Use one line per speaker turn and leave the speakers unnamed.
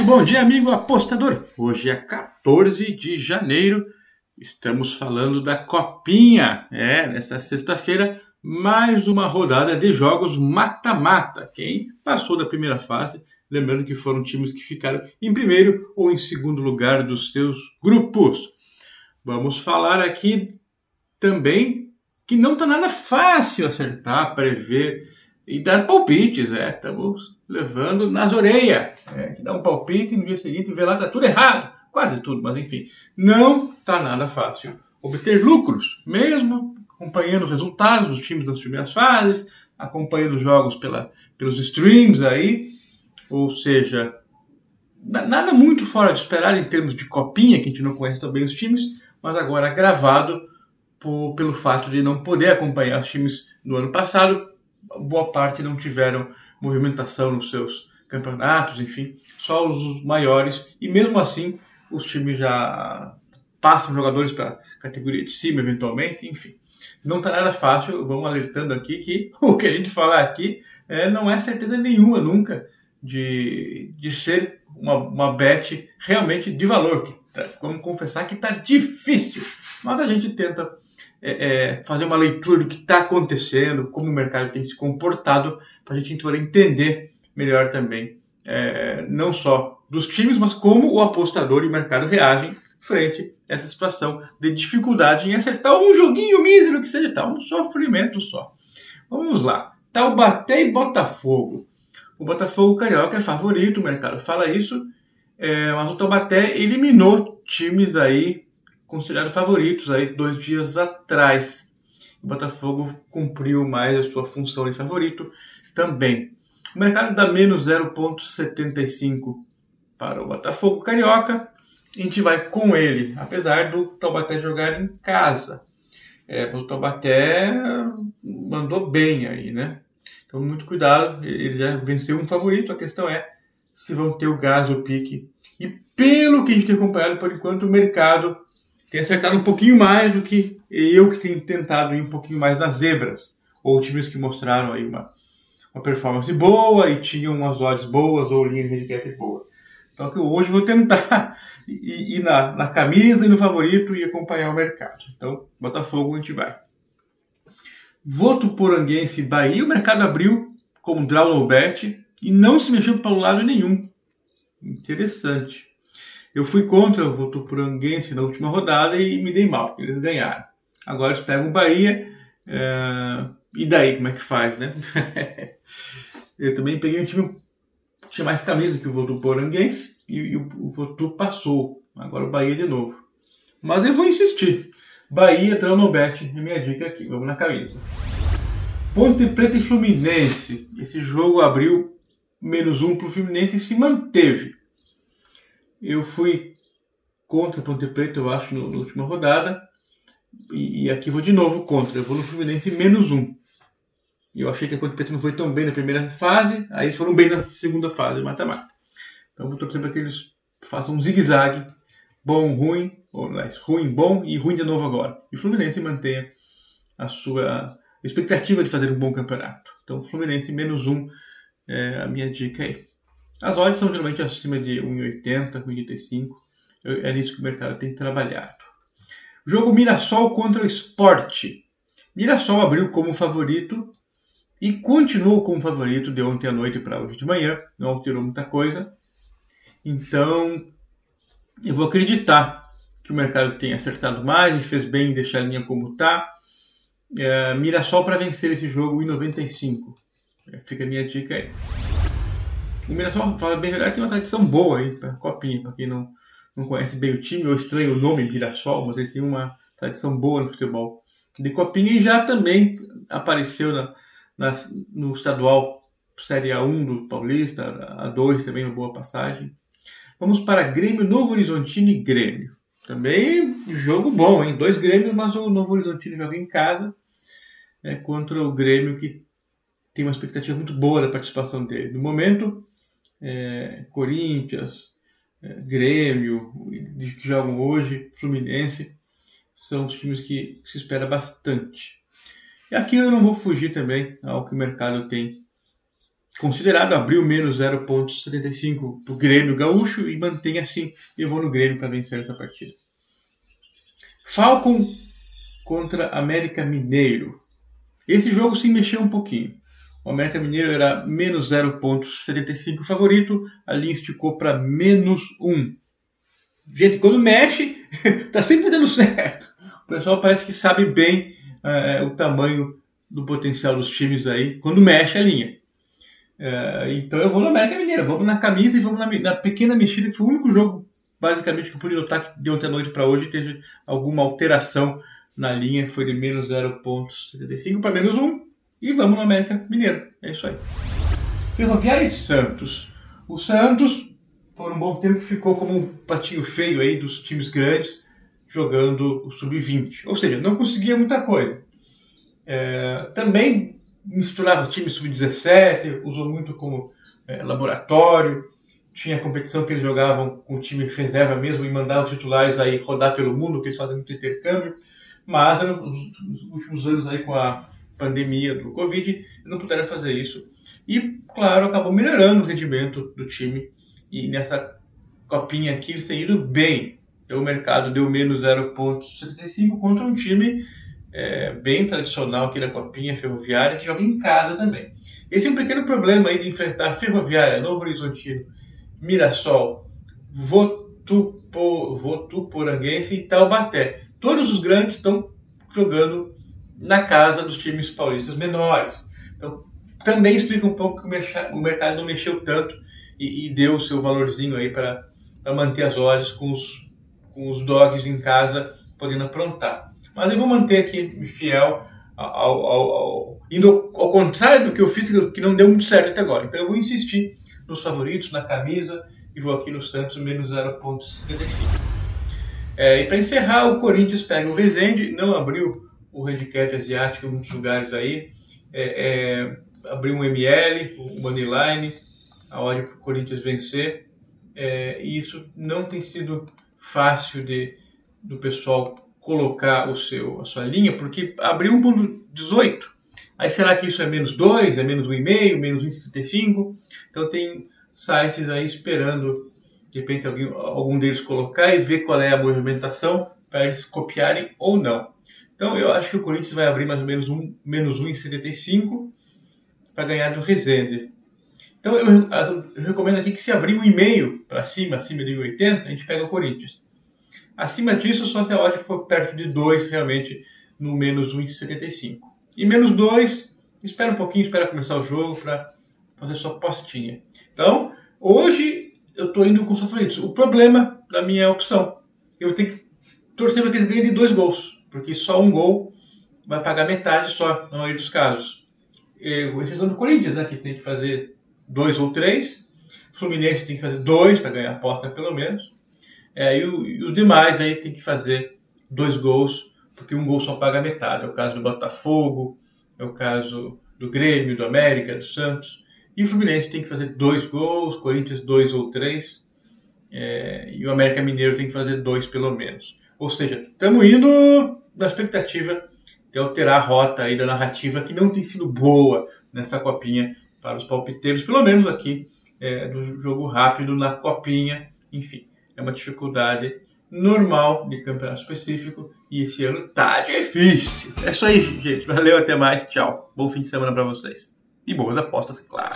Muito bom dia, amigo apostador. Hoje é 14 de janeiro. Estamos falando da Copinha. É, nessa sexta-feira, mais uma rodada de jogos mata-mata. Quem passou da primeira fase, lembrando que foram times que ficaram em primeiro ou em segundo lugar dos seus grupos. Vamos falar aqui também que não está nada fácil acertar, prever e dar palpites. É, estamos levando nas orelhas. É, que dá um palpite e no dia seguinte vê lá tá tudo errado. Quase tudo, mas enfim. Não está nada fácil obter lucros, mesmo acompanhando os resultados dos times das primeiras fases, acompanhando os jogos pela, pelos streams aí. Ou seja, nada muito fora de esperar em termos de copinha, que a gente não conhece tão bem os times, mas agora agravado por, pelo fato de não poder acompanhar os times do ano passado, boa parte não tiveram movimentação nos seus campeonatos, enfim, só os maiores, e mesmo assim os times já passam jogadores para categoria de cima, eventualmente, enfim. Não está nada fácil, vamos alertando aqui que o que a gente falar aqui é, não é certeza nenhuma nunca de, de ser uma, uma bet realmente de valor. Que tá, vamos confessar que está difícil, mas a gente tenta é, é, fazer uma leitura do que está acontecendo, como o mercado tem se comportado, para a gente então entender melhor também, é, não só dos times, mas como o apostador e o mercado reagem frente a essa situação de dificuldade em acertar um joguinho mísero que seja, tá um sofrimento só. Vamos lá. Taubaté e Botafogo. O Botafogo Carioca é favorito, o mercado fala isso, é, mas o Taubaté eliminou times aí considerados favoritos aí dois dias atrás. O Botafogo cumpriu mais a sua função de favorito também. O mercado dá menos 0,75 para o Botafogo Carioca. A gente vai com ele, apesar do Taubaté jogar em casa. É, o Taubaté mandou bem aí, né? Então, muito cuidado. Ele já venceu um favorito. A questão é se vão ter o gás, o pique. E pelo que a gente tem acompanhado, por enquanto, o mercado tem acertado um pouquinho mais do que eu que tenho tentado ir um pouquinho mais nas zebras, ou times que mostraram aí uma, uma performance boa e tinham umas odds boas ou linha de handicap boa. Então hoje vou tentar ir, ir na, na, camisa e no favorito e acompanhar o mercado. Então, Botafogo a gente vai. Voto Poranguense Bahia, o mercado abriu como draw no bet e não se mexeu para o lado nenhum. Interessante. Eu fui contra o Votuporanguense na última rodada e me dei mal, porque eles ganharam. Agora eles pegam o Bahia. É... E daí, como é que faz, né? eu também peguei um time que tinha mais camisa que o Votuporanguense e, e o, o Votu passou. Agora o Bahia de novo. Mas eu vou insistir. Bahia, Tranobet, é minha dica aqui. Vamos na camisa. Ponte Preta e Fluminense. Esse jogo abriu menos um para o Fluminense e se manteve. Eu fui contra o Ponte Preta, eu acho, na última rodada. E, e, aqui vou de novo contra. Eu vou no Fluminense menos um. Eu achei que a Ponte Preta não foi tão bem na primeira fase, aí eles foram bem na segunda fase, mata-mata. Então vou torcer para que eles façam um zigue-zague, bom, ruim, ou mais, ruim, bom e ruim de novo agora. E o Fluminense mantenha a sua expectativa de fazer um bom campeonato. Então Fluminense menos um é a minha dica aí. As odds são geralmente acima de 1,80, 1,85. É nisso que o mercado tem trabalhado. Jogo Mirassol contra o Esporte. Mirassol abriu como favorito e continuou como favorito de ontem à noite para hoje de manhã. Não alterou muita coisa. Então, eu vou acreditar que o mercado tenha acertado mais e fez bem em deixar a linha como está. É, Mirassol para vencer esse jogo em 95. É, fica a minha dica aí. O Mirassol, fala bem verdade, tem uma tradição boa aí para Copinha, para quem não, não conhece bem o time, ou estranho o nome Mirassol, mas ele tem uma tradição boa no futebol de Copinha e já também apareceu na, na, no estadual Série A1 do Paulista, A2 também uma boa passagem. Vamos para Grêmio Novo Horizontino e Grêmio. Também jogo bom, hein? Dois Grêmios, mas o Novo Horizontino joga em casa é, contra o Grêmio que tem uma expectativa muito boa da participação dele. No momento, é, Corinthians, é, Grêmio, que jogam hoje, Fluminense, são os times que se espera bastante. E aqui eu não vou fugir também ao que o mercado tem considerado, abriu menos 0,75 para o Grêmio Gaúcho e mantém assim. Eu vou no Grêmio para vencer essa partida. Falcon contra América Mineiro. Esse jogo se mexeu um pouquinho. O América Mineiro era menos 0,75 favorito, a linha esticou para menos 1. Gente, quando mexe, tá sempre dando certo. O pessoal parece que sabe bem uh, o tamanho do potencial dos times aí, quando mexe a linha. Uh, então eu vou no América Mineiro, vamos na camisa e vamos na, na, pequena mexida, que foi o único jogo, basicamente, que eu pude notar que de ontem à noite para hoje teve alguma alteração na linha, foi de menos 0,75 para menos 1. E vamos no América Mineiro. É isso aí. Ferroviária e Santos. O Santos, por um bom tempo, ficou como um patinho feio aí dos times grandes jogando o sub-20. Ou seja, não conseguia muita coisa. É, também misturava time sub-17, usou muito como é, laboratório. Tinha competição que eles jogavam com o time reserva mesmo e mandavam os titulares aí rodar pelo mundo, que eles fazem muito intercâmbio. Mas nos últimos anos aí com a pandemia do Covid, não puderam fazer isso. E, claro, acabou melhorando o rendimento do time. E nessa copinha aqui eles têm ido bem. Então, o mercado deu menos 0,75 contra um time é, bem tradicional aqui da Copinha Ferroviária, que joga em casa também. Esse é um pequeno problema aí de enfrentar Ferroviária, Novo Horizontino, Mirassol, Votupo, Votuporanguense e Taubaté. Todos os grandes estão jogando na casa dos times paulistas menores. Então, também explica um pouco que o mercado não mexeu tanto e, e deu o seu valorzinho aí para manter as olhos com os, com os dogs em casa podendo aprontar. Mas eu vou manter aqui fiel ao, ao, ao, indo ao contrário do que eu fiz, que não deu muito certo até agora. Então eu vou insistir nos favoritos, na camisa, e vou aqui no Santos menos 0,75. É, e para encerrar, o Corinthians pega o Rezende, não abriu o handicap asiático em muitos lugares aí. É, é, abriu um ML, o Moneyline, a hora para o Corinthians vencer. É, e isso não tem sido fácil de do pessoal colocar o seu, a sua linha, porque abriu 1.18. Aí será que isso é menos 2, é menos 1,5, menos 1,75? Então tem sites aí esperando, de repente, alguém, algum deles colocar e ver qual é a movimentação para eles copiarem ou não. Então eu acho que o Corinthians vai abrir mais ou menos um, menos 1,75 para ganhar do Resende. Então eu, eu, recomendo aqui que se abrir um e-mail para cima, acima de 1,80, a gente pega o Corinthians. Acima disso, só se a odd for perto de 2 realmente no menos 1,75. E menos 2, espera um pouquinho, espera começar o jogo para fazer sua postinha. Então, hoje eu estou indo com os favoritos. O problema da minha opção, eu tenho que torcer para que eles ganhem de dois gols porque só um gol vai pagar metade só, na maioria dos casos. Com exceção do Corinthians, né, que tem que fazer dois ou três. O Fluminense tem que fazer dois para ganhar a aposta, pelo menos. É, e, o, e, os demais aí tem que fazer dois gols, porque um gol só paga metade. É o caso do Botafogo, é o caso do Grêmio, do América, do Santos. E o Fluminense tem que fazer dois gols, Corinthians dois ou três. É, e o América Mineiro tem que fazer dois pelo menos. Ou seja, estamos indo na expectativa de alterar a rota aí da narrativa que não tem sido boa nessa copinha para os palpiteiros, pelo menos aqui é, do jogo rápido na copinha. Enfim, é uma dificuldade normal de campeonato específico e esse ano tá difícil. É isso aí, gente. Valeu, até mais. Tchau. Bom fim de semana para vocês. E boas apostas, claro.